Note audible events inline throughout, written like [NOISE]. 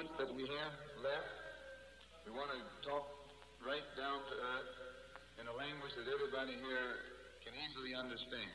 moments that we have left, we want to talk right down to earth in a language that everybody here can easily understand.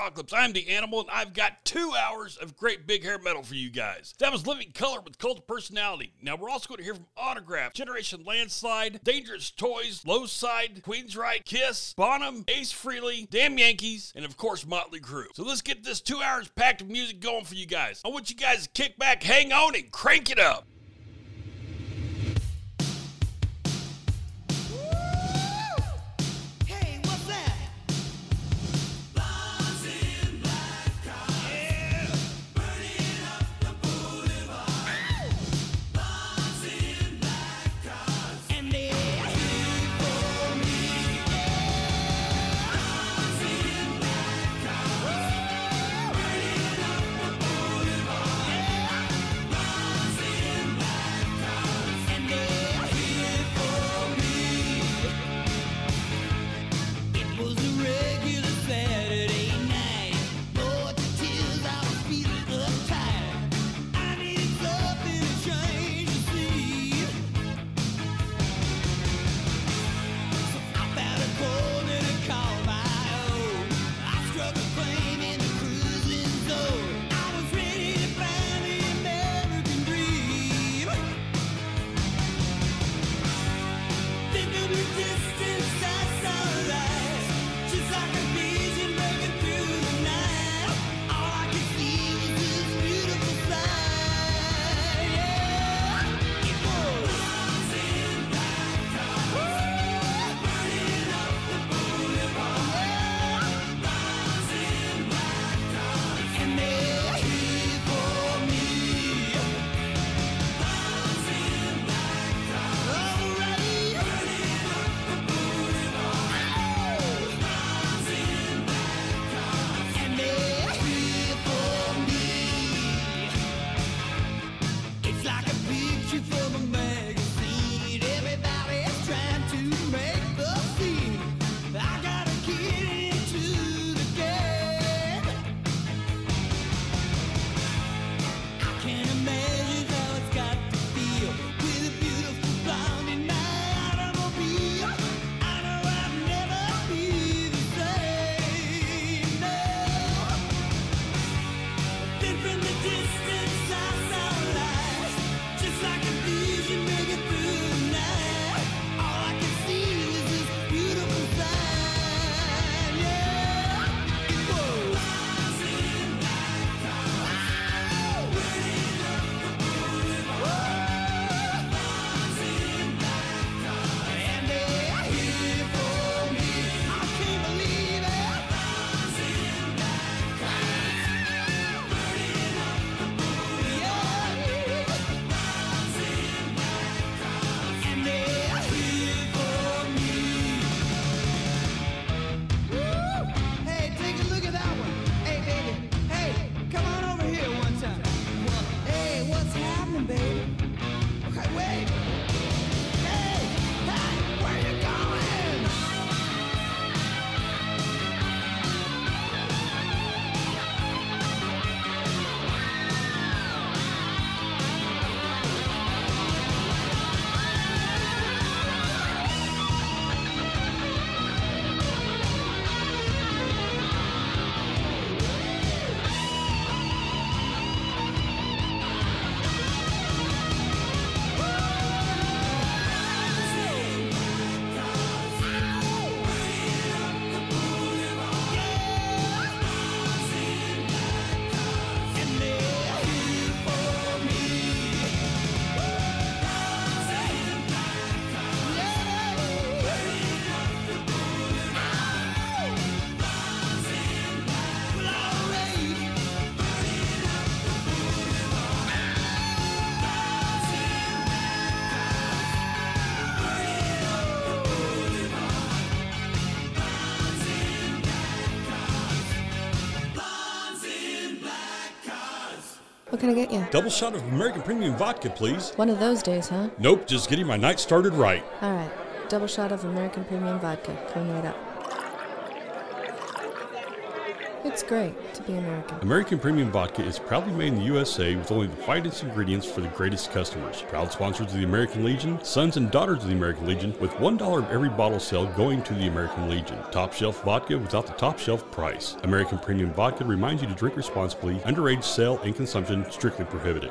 I'm the Animal, and I've got two hours of great big hair metal for you guys. That was Living Colour with Cult of Personality. Now we're also going to hear from Autograph, Generation Landslide, Dangerous Toys, Low Side, Queensryche, Kiss, Bonham, Ace Frehley, Damn Yankees, and of course Motley Crue. So let's get this two hours packed of music going for you guys. I want you guys to kick back, hang on, and crank it up. What can I get you? Double shot of American Premium Vodka, please. One of those days, huh? Nope, just getting my night started right. All right. Double shot of American Premium Vodka. Coming right up. It's great to be American. American Premium Vodka is proudly made in the USA with only the finest ingredients for the greatest customers. Proud sponsors of the American Legion, sons and daughters of the American Legion, with $1 of every bottle sale going to the American Legion. Top shelf vodka without the top shelf price. American Premium Vodka reminds you to drink responsibly. Underage sale and consumption strictly prohibited.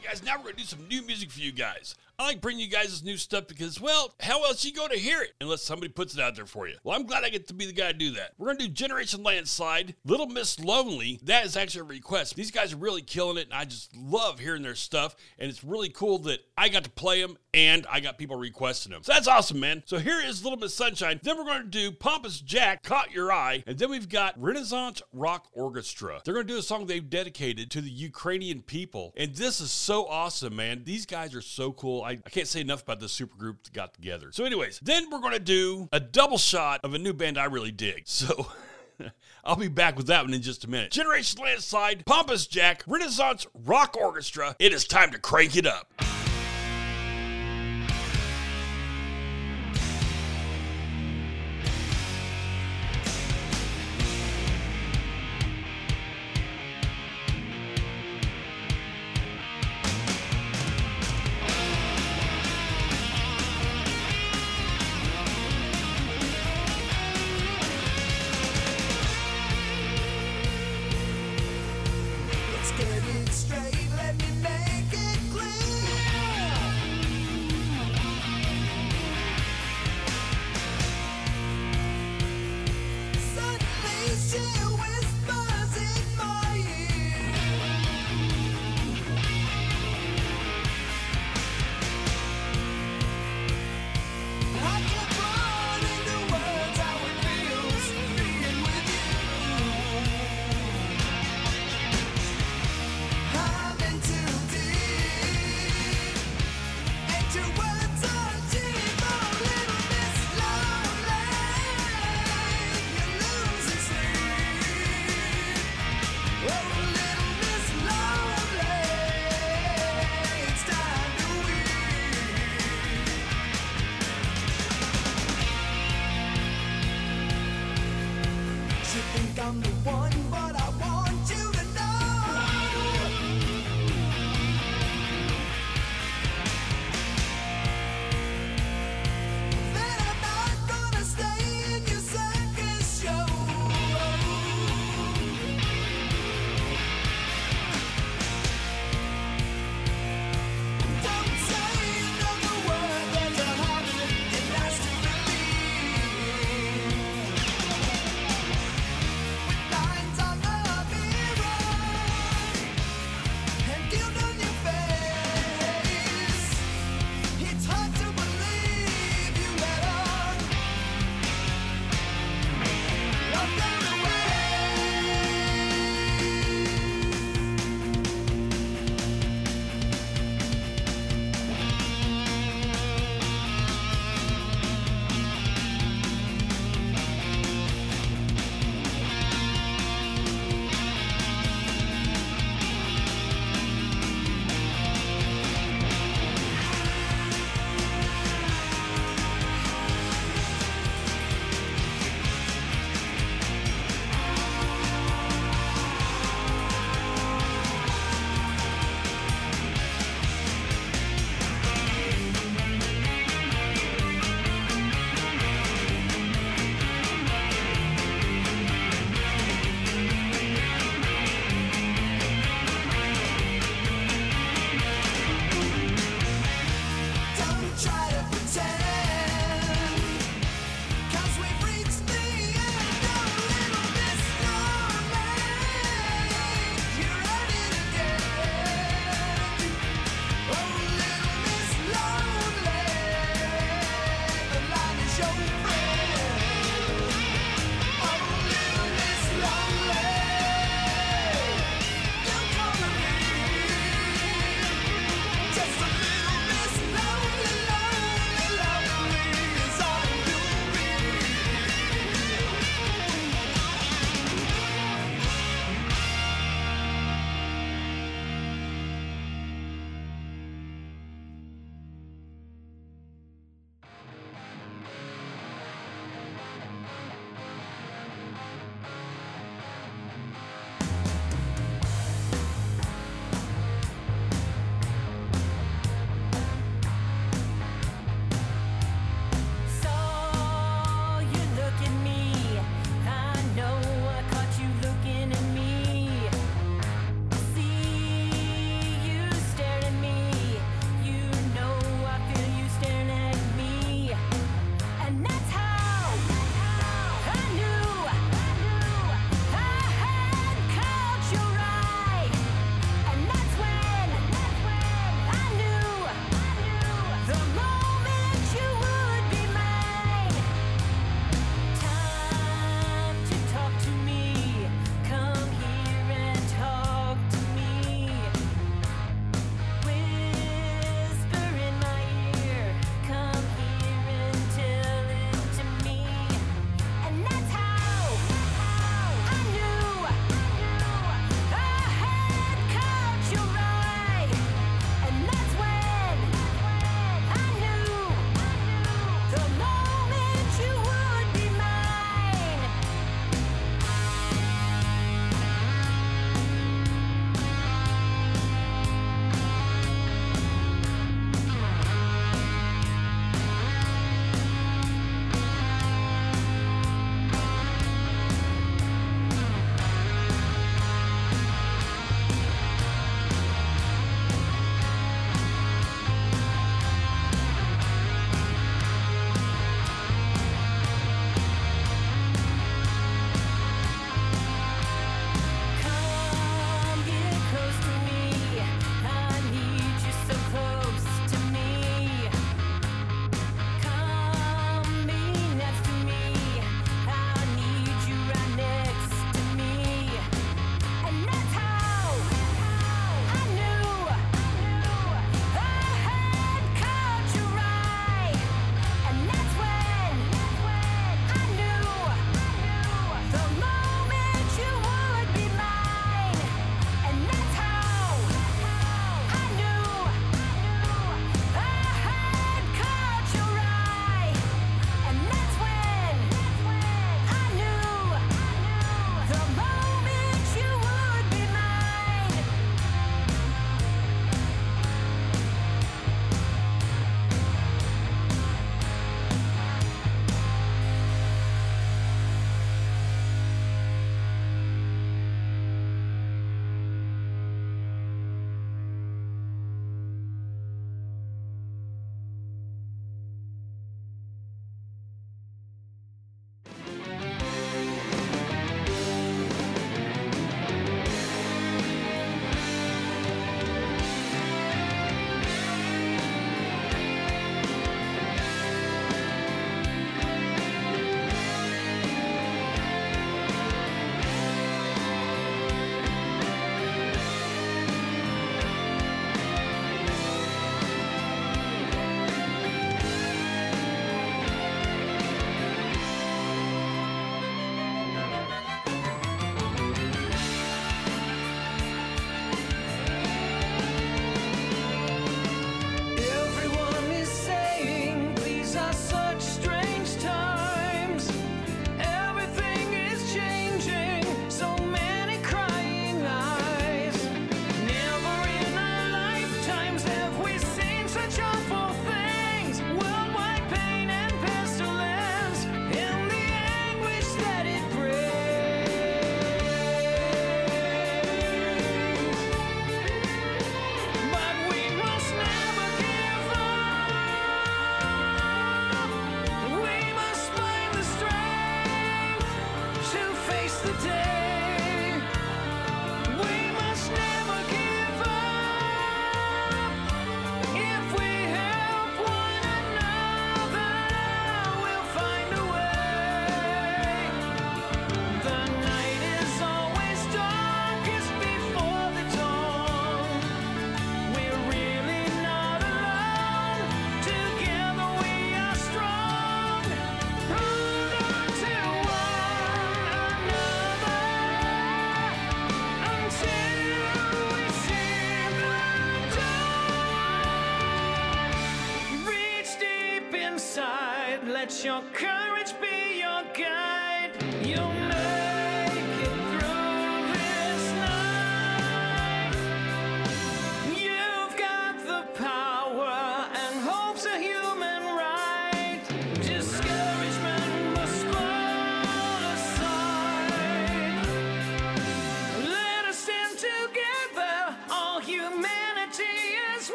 guys, now we're going to do some new music for you guys. I like bringing you guys this new stuff because, well, how else you go to hear it unless somebody puts it out there for you? Well, I'm glad I get to be the guy to do that. We're gonna do Generation Landslide, Little Miss Lonely. That is actually a request. These guys are really killing it, and I just love hearing their stuff. And it's really cool that I got to play them and I got people requesting them. So that's awesome, man. So here is Little Miss Sunshine. Then we're going to do Pompous Jack, Caught Your Eye. And then we've got Renaissance Rock Orchestra. They're going to do a song they've dedicated to the Ukrainian people. And this is so awesome, man. These guys are so cool. I, I can't say enough about this super group that got together. So, anyways, then we're going to do a double shot of a new band I really dig. So. [LAUGHS] I'll be back with that one in just a minute. Generation Landslide, Pompous Jack, Renaissance Rock Orchestra. It is time to crank it up.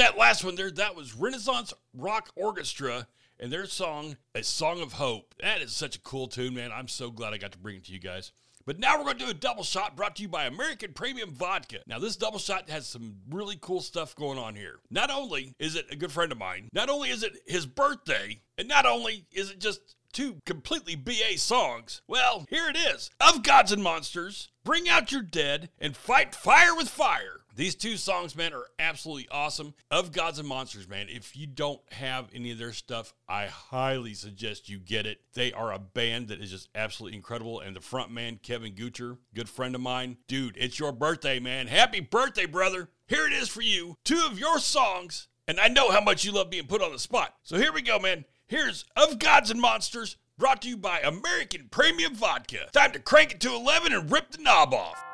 That last one there, that was Renaissance Rock Orchestra and their song, A Song of Hope. That is such a cool tune, man. I'm so glad I got to bring it to you guys. But now we're going to do a double shot brought to you by American Premium Vodka. Now, this double shot has some really cool stuff going on here. Not only is it a good friend of mine, not only is it his birthday, and not only is it just two completely BA songs, well, here it is Of Gods and Monsters, Bring Out Your Dead, and Fight Fire with Fire. These two songs, man, are absolutely awesome. Of Gods and Monsters, man, if you don't have any of their stuff, I highly suggest you get it. They are a band that is just absolutely incredible. And the front man, Kevin Gucher, good friend of mine. Dude, it's your birthday, man. Happy birthday, brother. Here it is for you. Two of your songs. And I know how much you love being put on the spot. So here we go, man. Here's Of Gods and Monsters, brought to you by American Premium Vodka. Time to crank it to 11 and rip the knob off.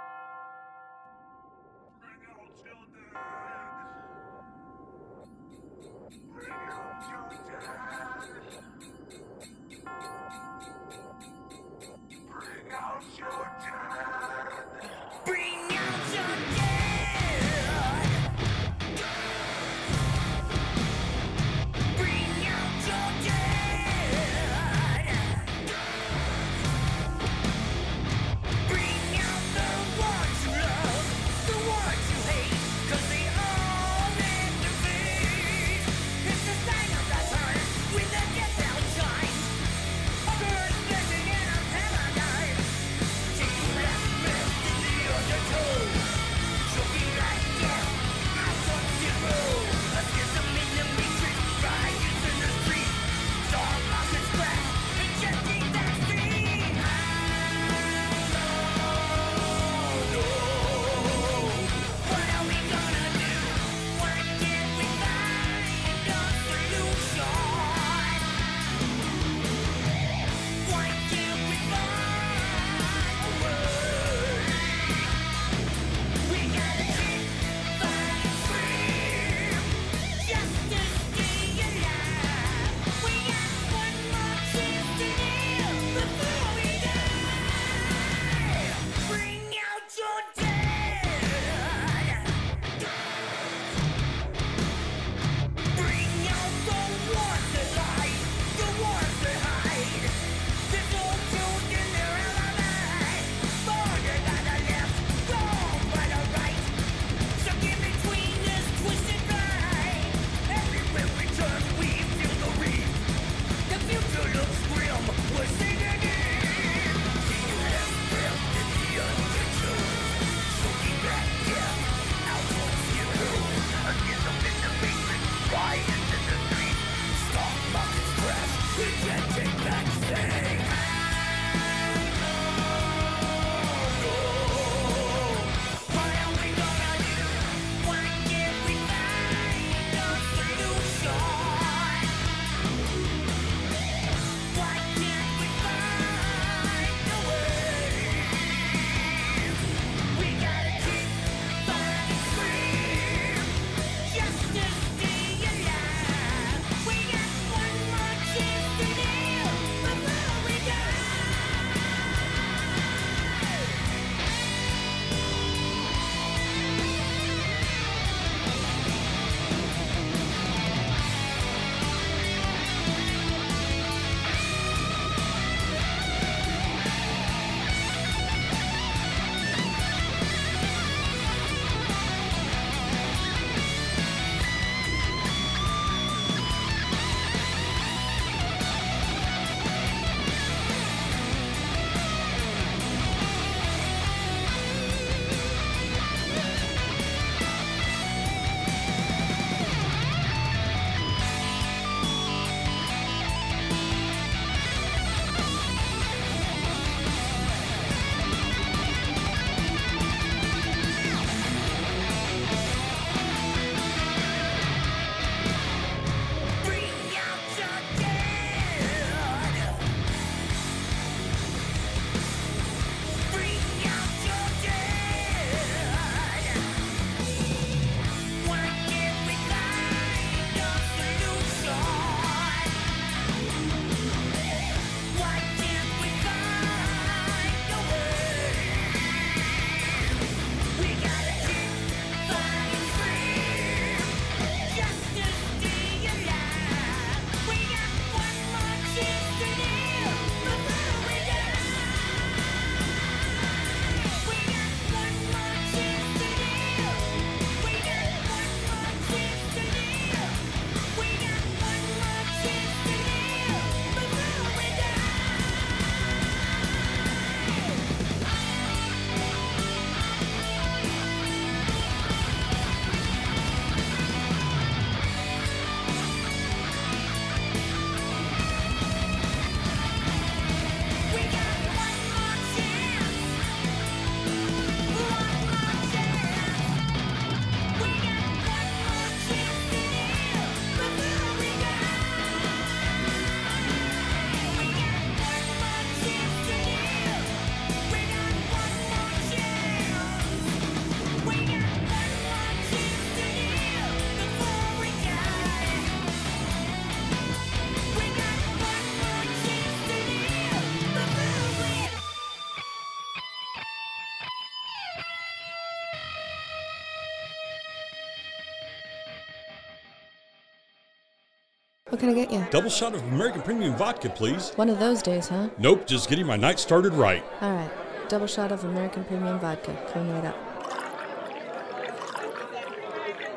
What can I get you? Double shot of American Premium Vodka, please. One of those days, huh? Nope, just getting my night started right. All right. Double shot of American Premium Vodka. Coming right up.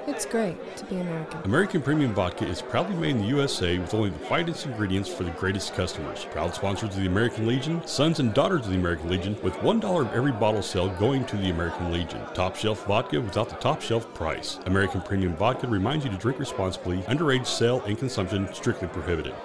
It's great to be American. American Premium Vodka is proudly made in the USA with only the finest ingredients for the greatest customers. Proud sponsors of the American Legion, sons and daughters of the American Legion, with $1 of every bottle sale going to the American Legion. Top shelf vodka without the top shelf price. American Premium Vodka reminds you to drink responsibly. Underage sale and consumption strictly prohibited.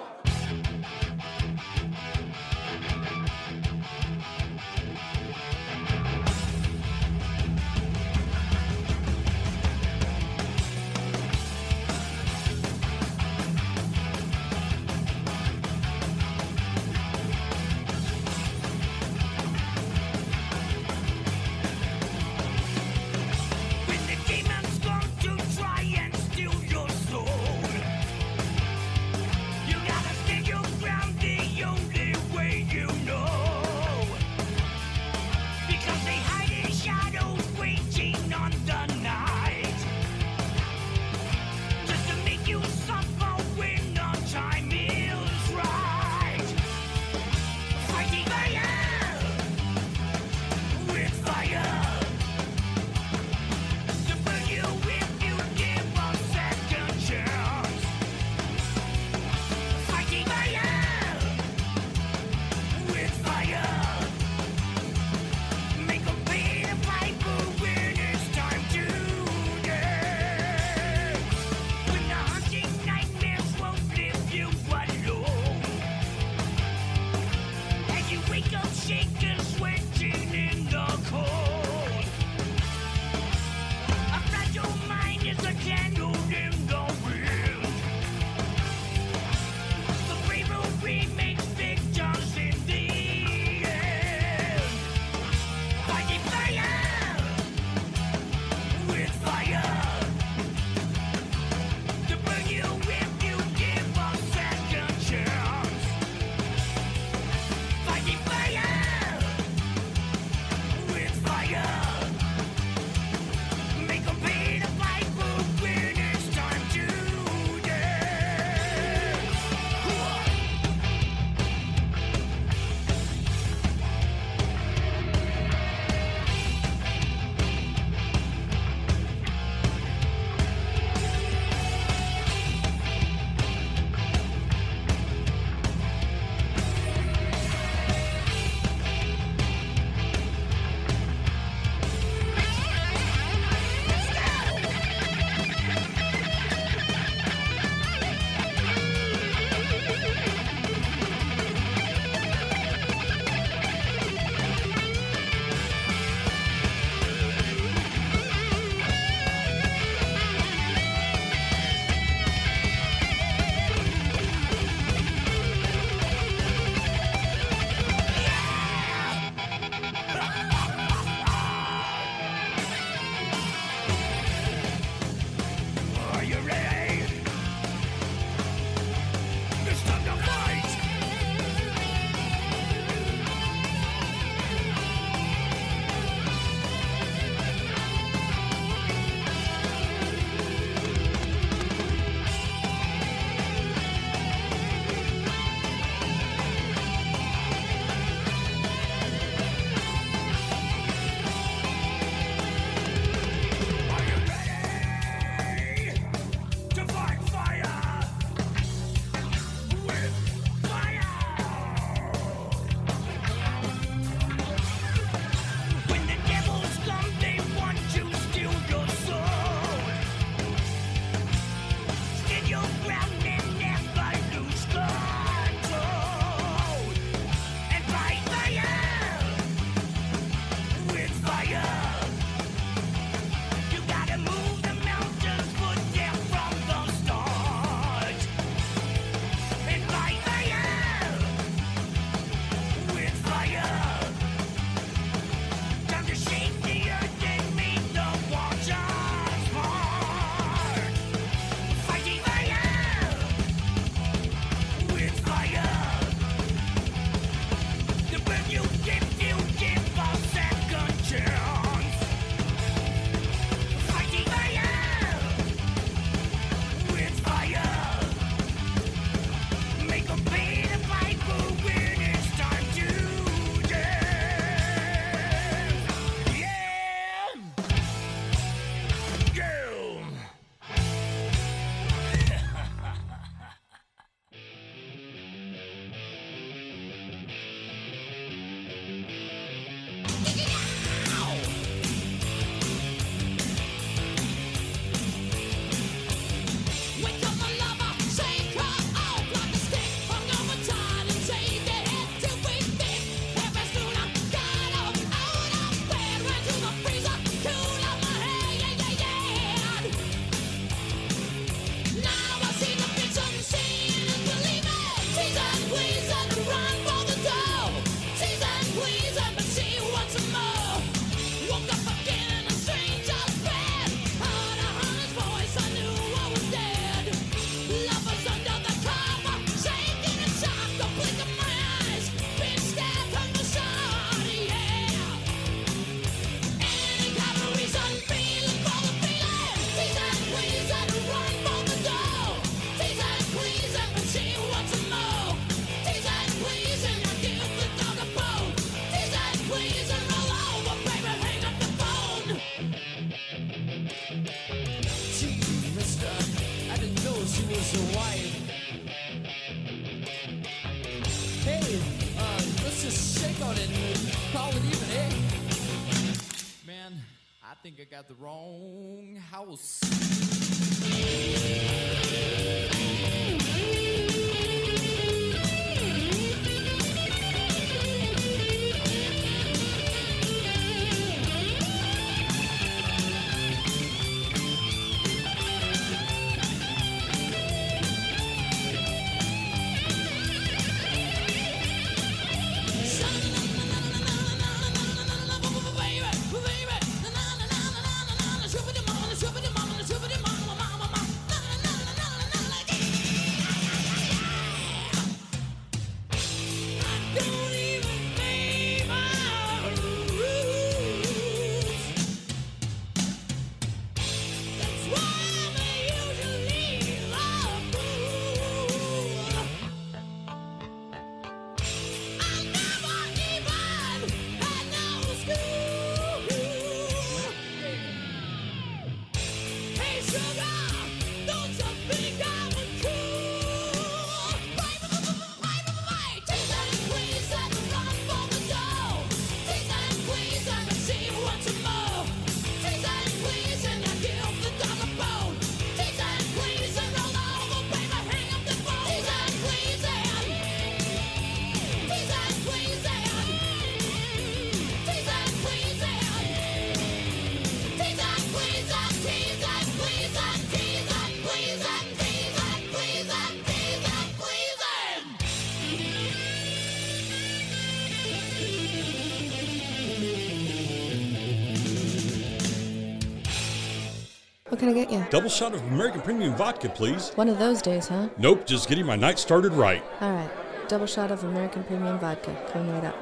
I get you? Double shot of American Premium Vodka, please. One of those days, huh? Nope, just getting my night started right. All right. Double shot of American Premium Vodka. Coming right up.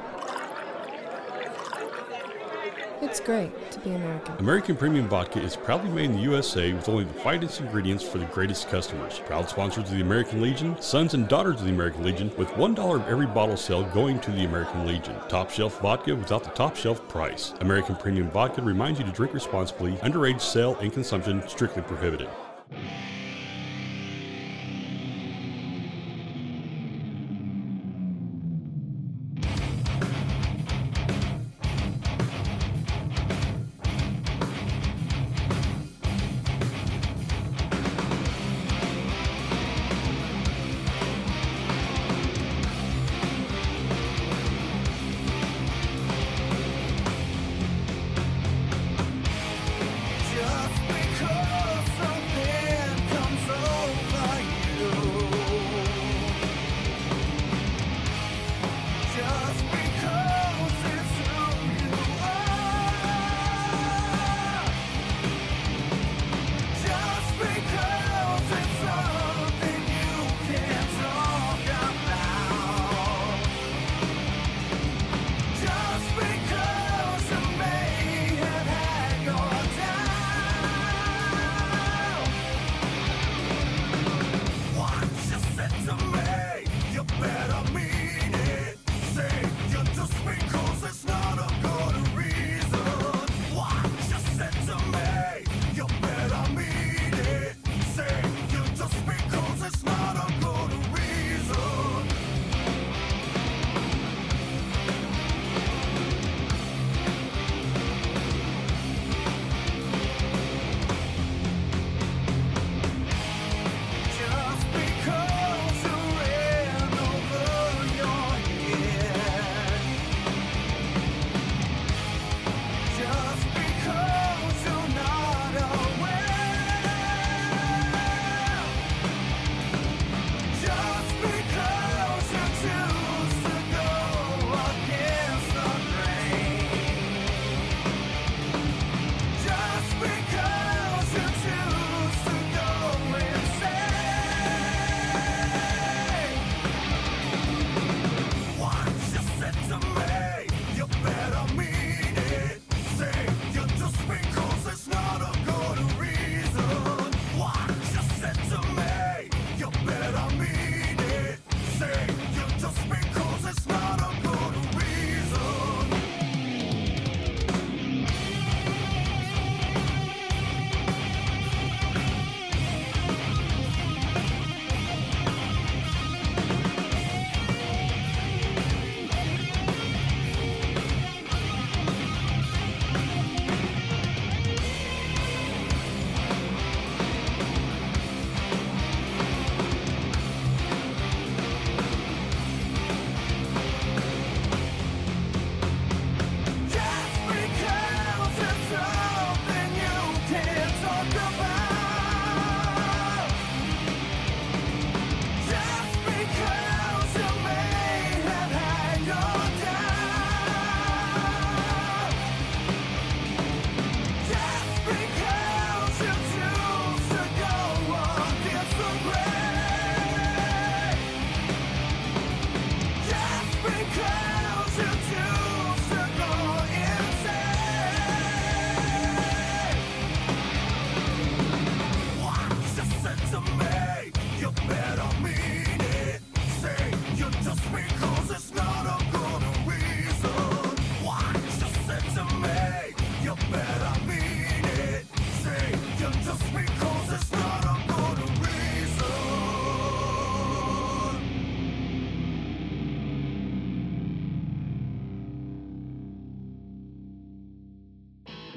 It's great to be American. American Premium Vodka is proudly made in the USA with only the finest ingredients for the greatest customers. Proud sponsors of the American Legion, sons and daughters of the American Legion, with $1 of every bottle sale going to the American Legion. Top shelf vodka without the top shelf price. American Premium Vodka reminds you to drink responsibly. Underage sale and consumption strictly prohibited.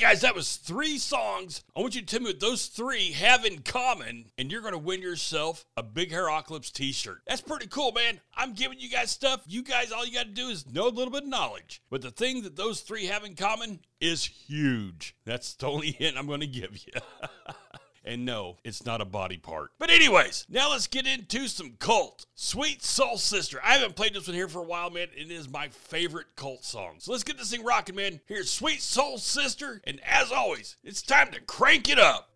Guys, that was three songs. I want you to tell me what those three have in common, and you're going to win yourself a Big Hair Ocalypse t shirt. That's pretty cool, man. I'm giving you guys stuff. You guys, all you got to do is know a little bit of knowledge. But the thing that those three have in common is huge. That's the only [LAUGHS] hint I'm going to give you. [LAUGHS] And no, it's not a body part. But, anyways, now let's get into some cult. Sweet Soul Sister. I haven't played this one here for a while, man. It is my favorite cult song. So let's get this thing rocking, man. Here's Sweet Soul Sister. And as always, it's time to crank it up.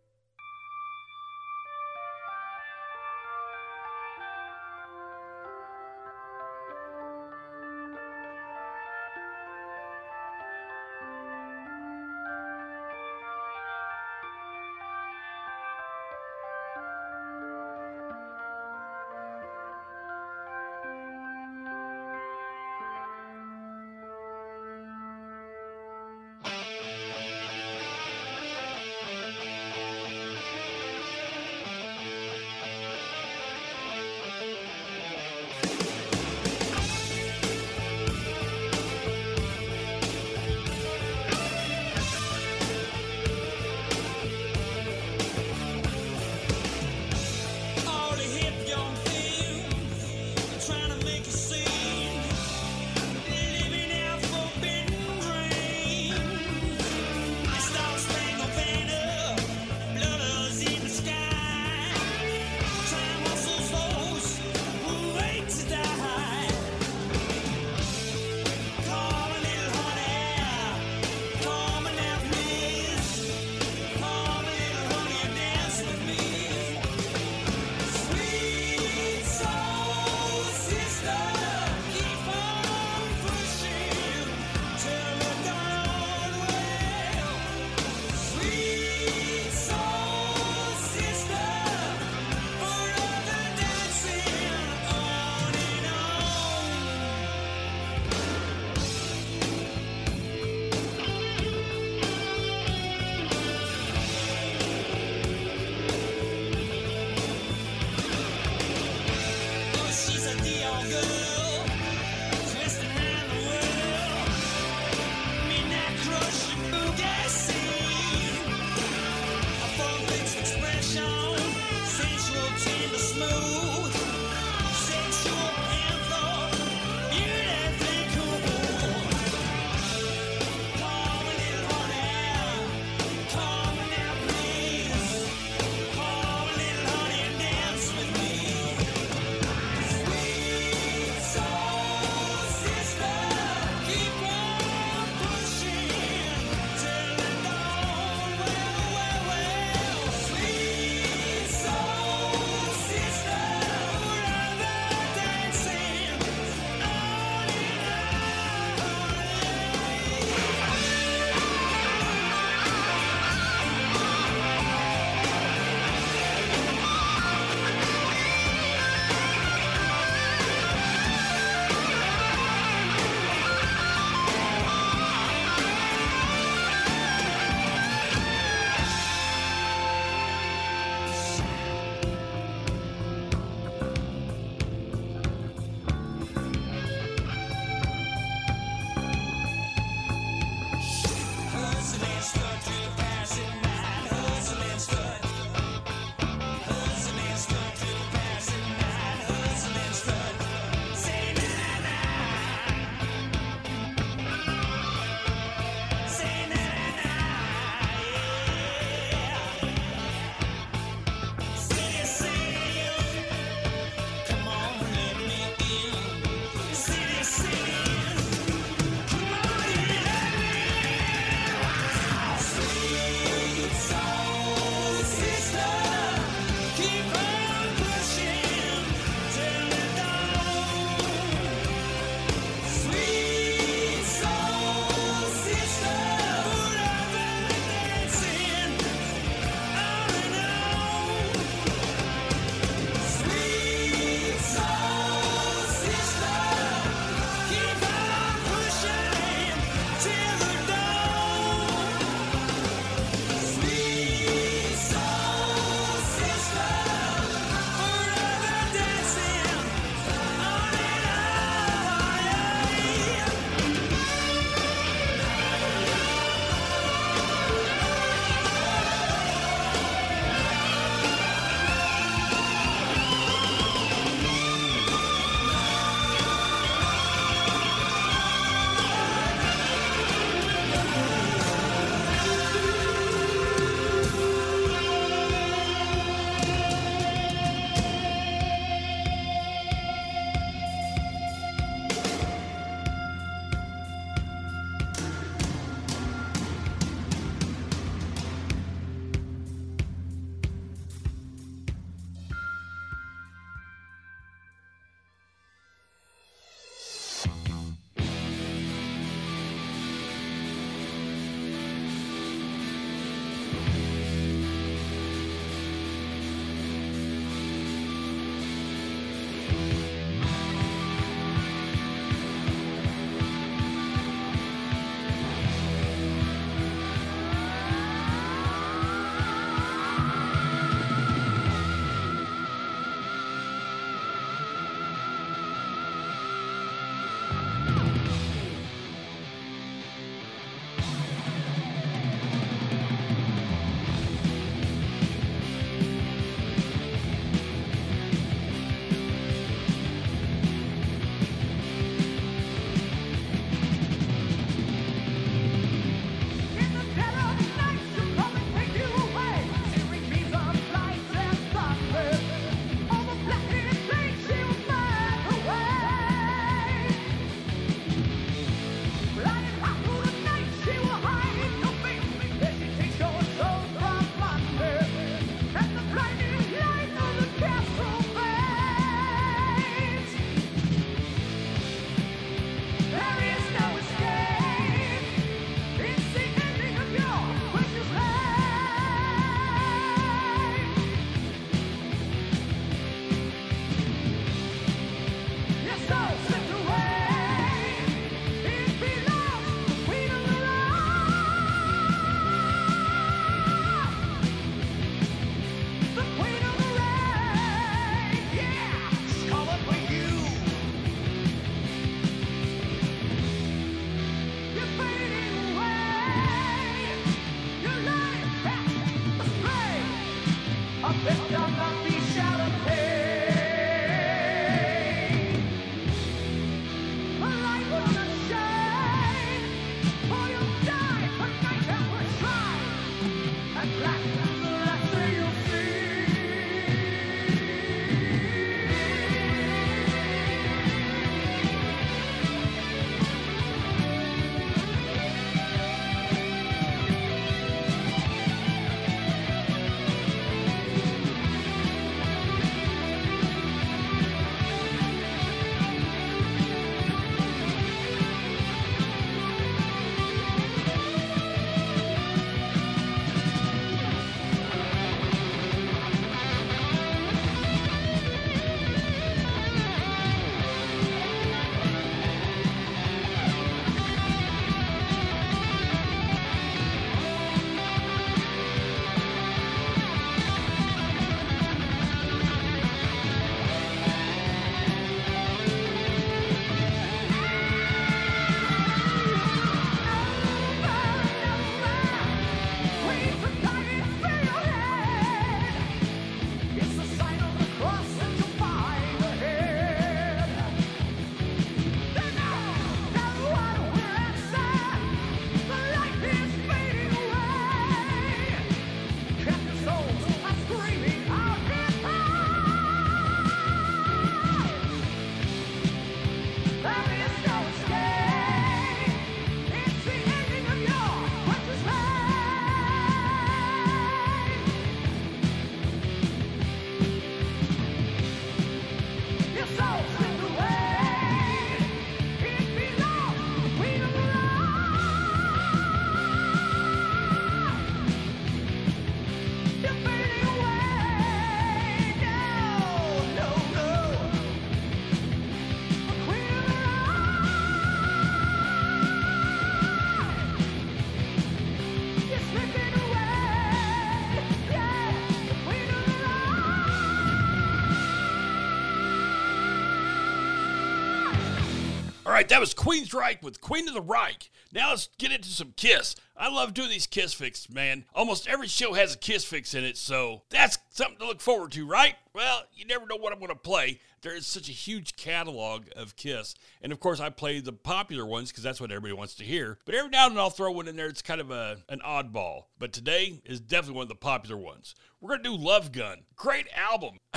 That was Queensryche with Queen of the Reich. Now let's get into some Kiss. I love doing these Kiss fixes, man. Almost every show has a Kiss fix in it, so that's something to look forward to, right? Well, you never know what I'm going to play. There is such a huge catalog of Kiss. And of course, I play the popular ones because that's what everybody wants to hear. But every now and then I'll throw one in there. It's kind of a, an oddball. But today is definitely one of the popular ones. We're going to do Love Gun. Great album. [LAUGHS]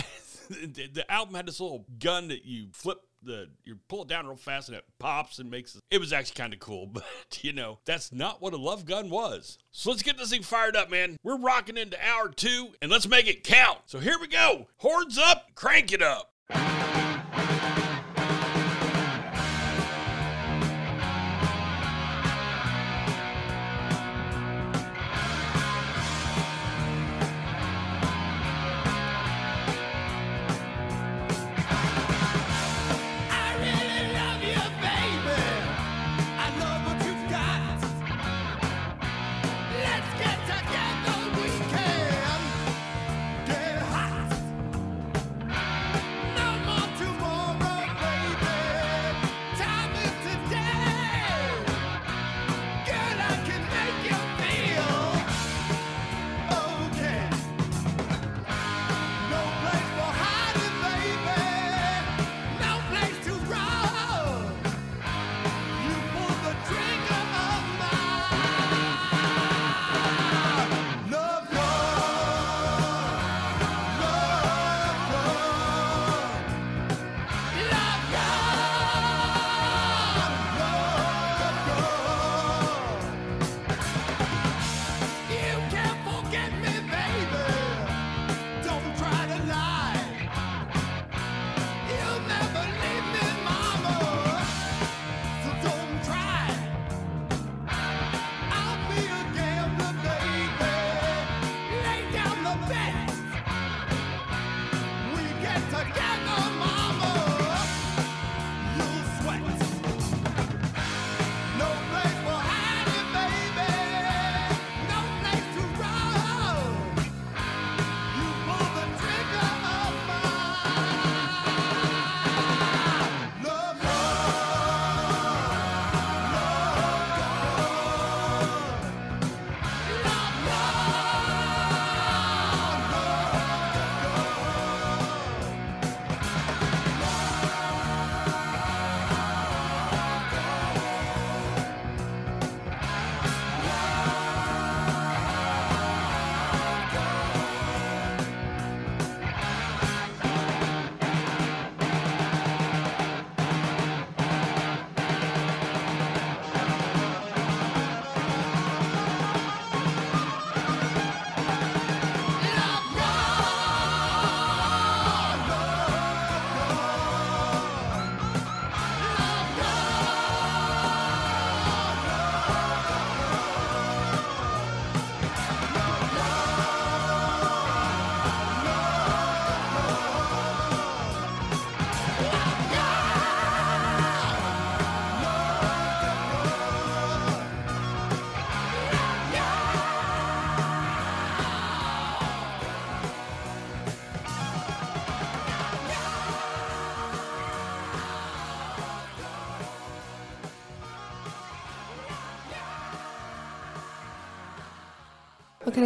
the album had this little gun that you flip the you pull it down real fast and it pops and makes it was actually kind of cool [LAUGHS] but you know that's not what a love gun was. So let's get this thing fired up man. We're rocking into hour two and let's make it count. So here we go. Horns up crank it up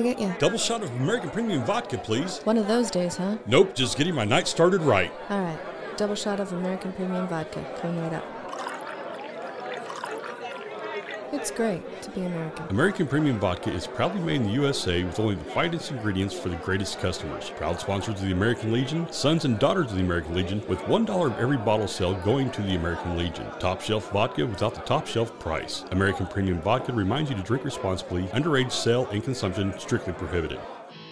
I get you? Double shot of American Premium Vodka, please. One of those days, huh? Nope, just getting my night started right. All right. Double shot of American Premium Vodka. Coming right up. It's great to be American. American Premium Vodka is proudly made in the USA with only the finest ingredients for the greatest customers. Proud sponsors of the American Legion, sons and daughters of the American Legion, with $1 of every bottle sale going to the American Legion. Top shelf vodka without the top shelf price. American Premium Vodka reminds you to drink responsibly. Underage sale and consumption strictly prohibited.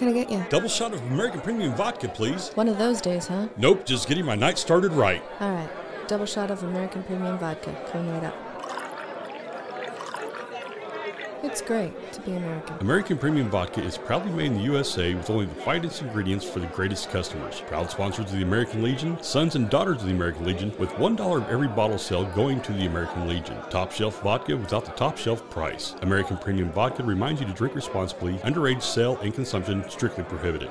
Can I get you? Double shot of American Premium Vodka, please. One of those days, huh? Nope, just getting my night started right. All right. Double shot of American Premium Vodka. Coming right up. It's great to be American. American Premium Vodka is proudly made in the USA with only the finest ingredients for the greatest customers. Proud sponsors of the American Legion, sons and daughters of the American Legion, with $1 of every bottle sale going to the American Legion. Top shelf vodka without the top shelf price. American Premium Vodka reminds you to drink responsibly. Underage sale and consumption strictly prohibited.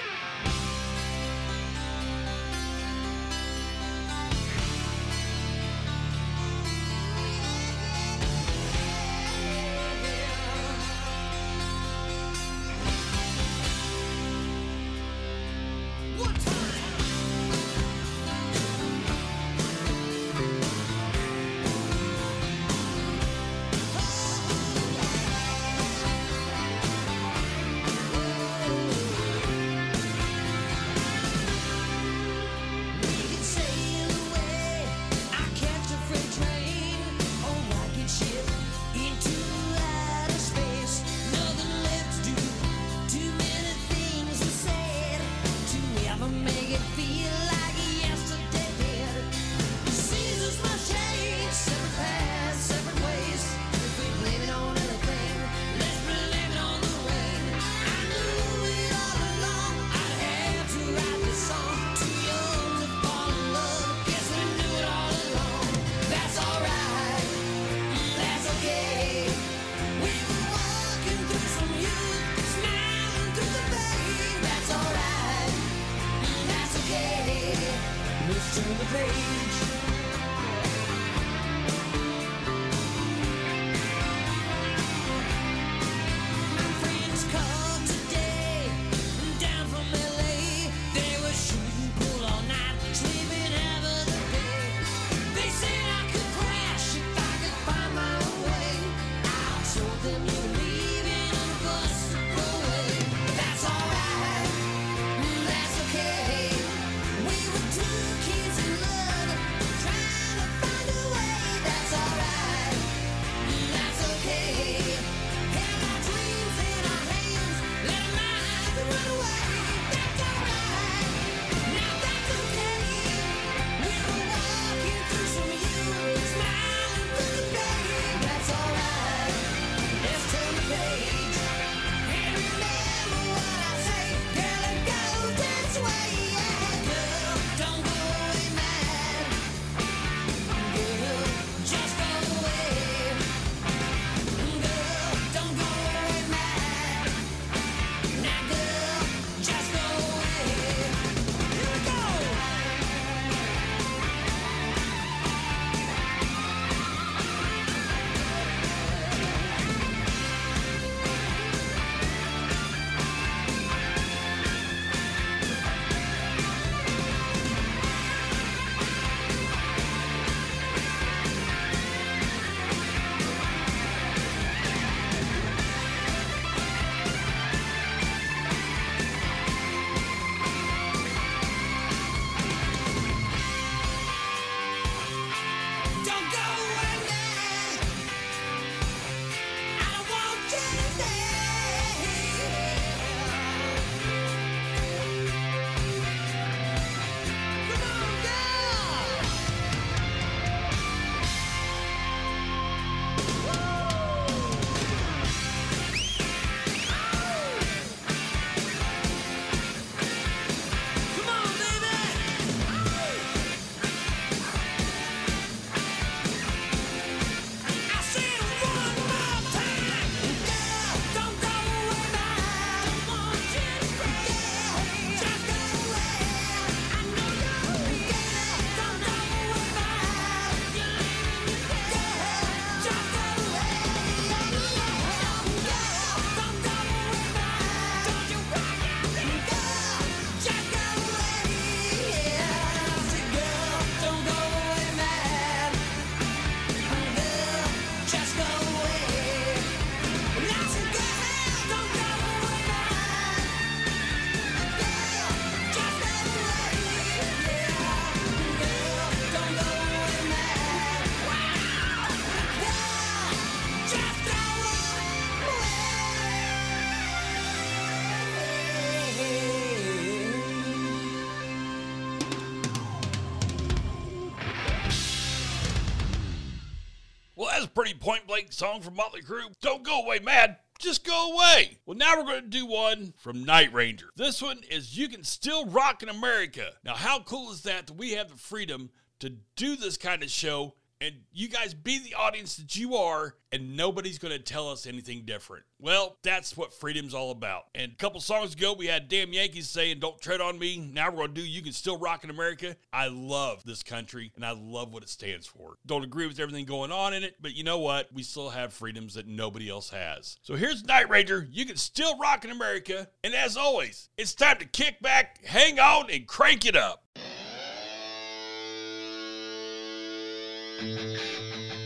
Point blank song from Motley Crue. Don't go away, mad. Just go away. Well, now we're going to do one from Night Ranger. This one is You Can Still Rock in America. Now, how cool is that that we have the freedom to do this kind of show and you guys be the audience that you are, and nobody's going to tell us anything different. Well, that's what freedom's all about. And a couple songs ago, we had Damn Yankees saying, Don't tread on me. Now we're going to do You Can Still Rock in America. I love this country, and I love what it stands for. Don't agree with everything going on in it, but you know what? We still have freedoms that nobody else has. So here's Night Ranger. You can still rock in America. And as always, it's time to kick back, hang on, and crank it up. Música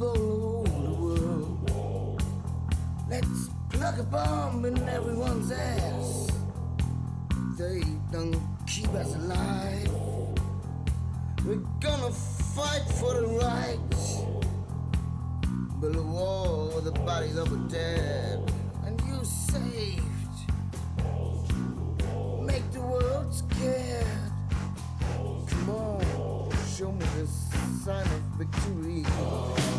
people the world. Let's plug a bomb in everyone's ass. They don't keep us alive. We're gonna fight for the right. Build a wall with the bodies of the dead. And you saved. Make the world scared. Come on, show me the sign of victory.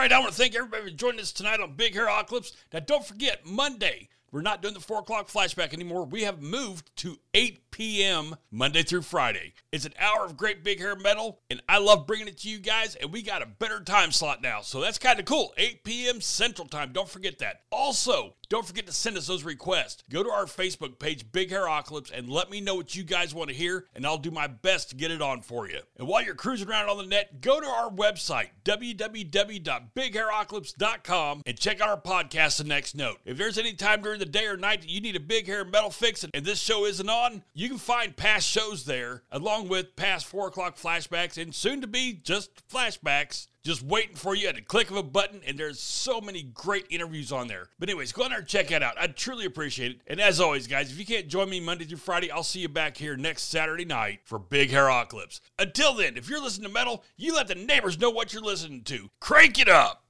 Right, I want to thank everybody for joining us tonight on Big Hair-Ocolyps. Now, don't forget, Monday, we're not doing the 4 o'clock flashback anymore. We have moved to 8 p.m. Monday through Friday. It's an hour of great big hair metal, and I love bringing it to you guys, and we got a better time slot now. So that's kind of cool. 8 p.m. Central Time. Don't forget that. Also, don't forget to send us those requests. Go to our Facebook page, Big Hair-Ocolyps, and let me know what you guys want to hear, and I'll do my best to get it on for you. And while you're cruising around on the net, go to our website, www.bighairoclipse.com, and check out our podcast, The Next Note. If there's any time during the day or night that you need a big hair metal fix and this show isn't on, you can find past shows there, along with past 4 o'clock flashbacks and soon to be just flashbacks just waiting for you at a click of a button, and there's so many great interviews on there. But anyways, go on there and check that out. I'd truly appreciate it. And as always, guys, if you can't join me Monday through Friday, I'll see you back here next Saturday night for Big Hair-Ocolyps. Until then, if you're listening to metal, you let the neighbors know what you're listening to. Crank it up!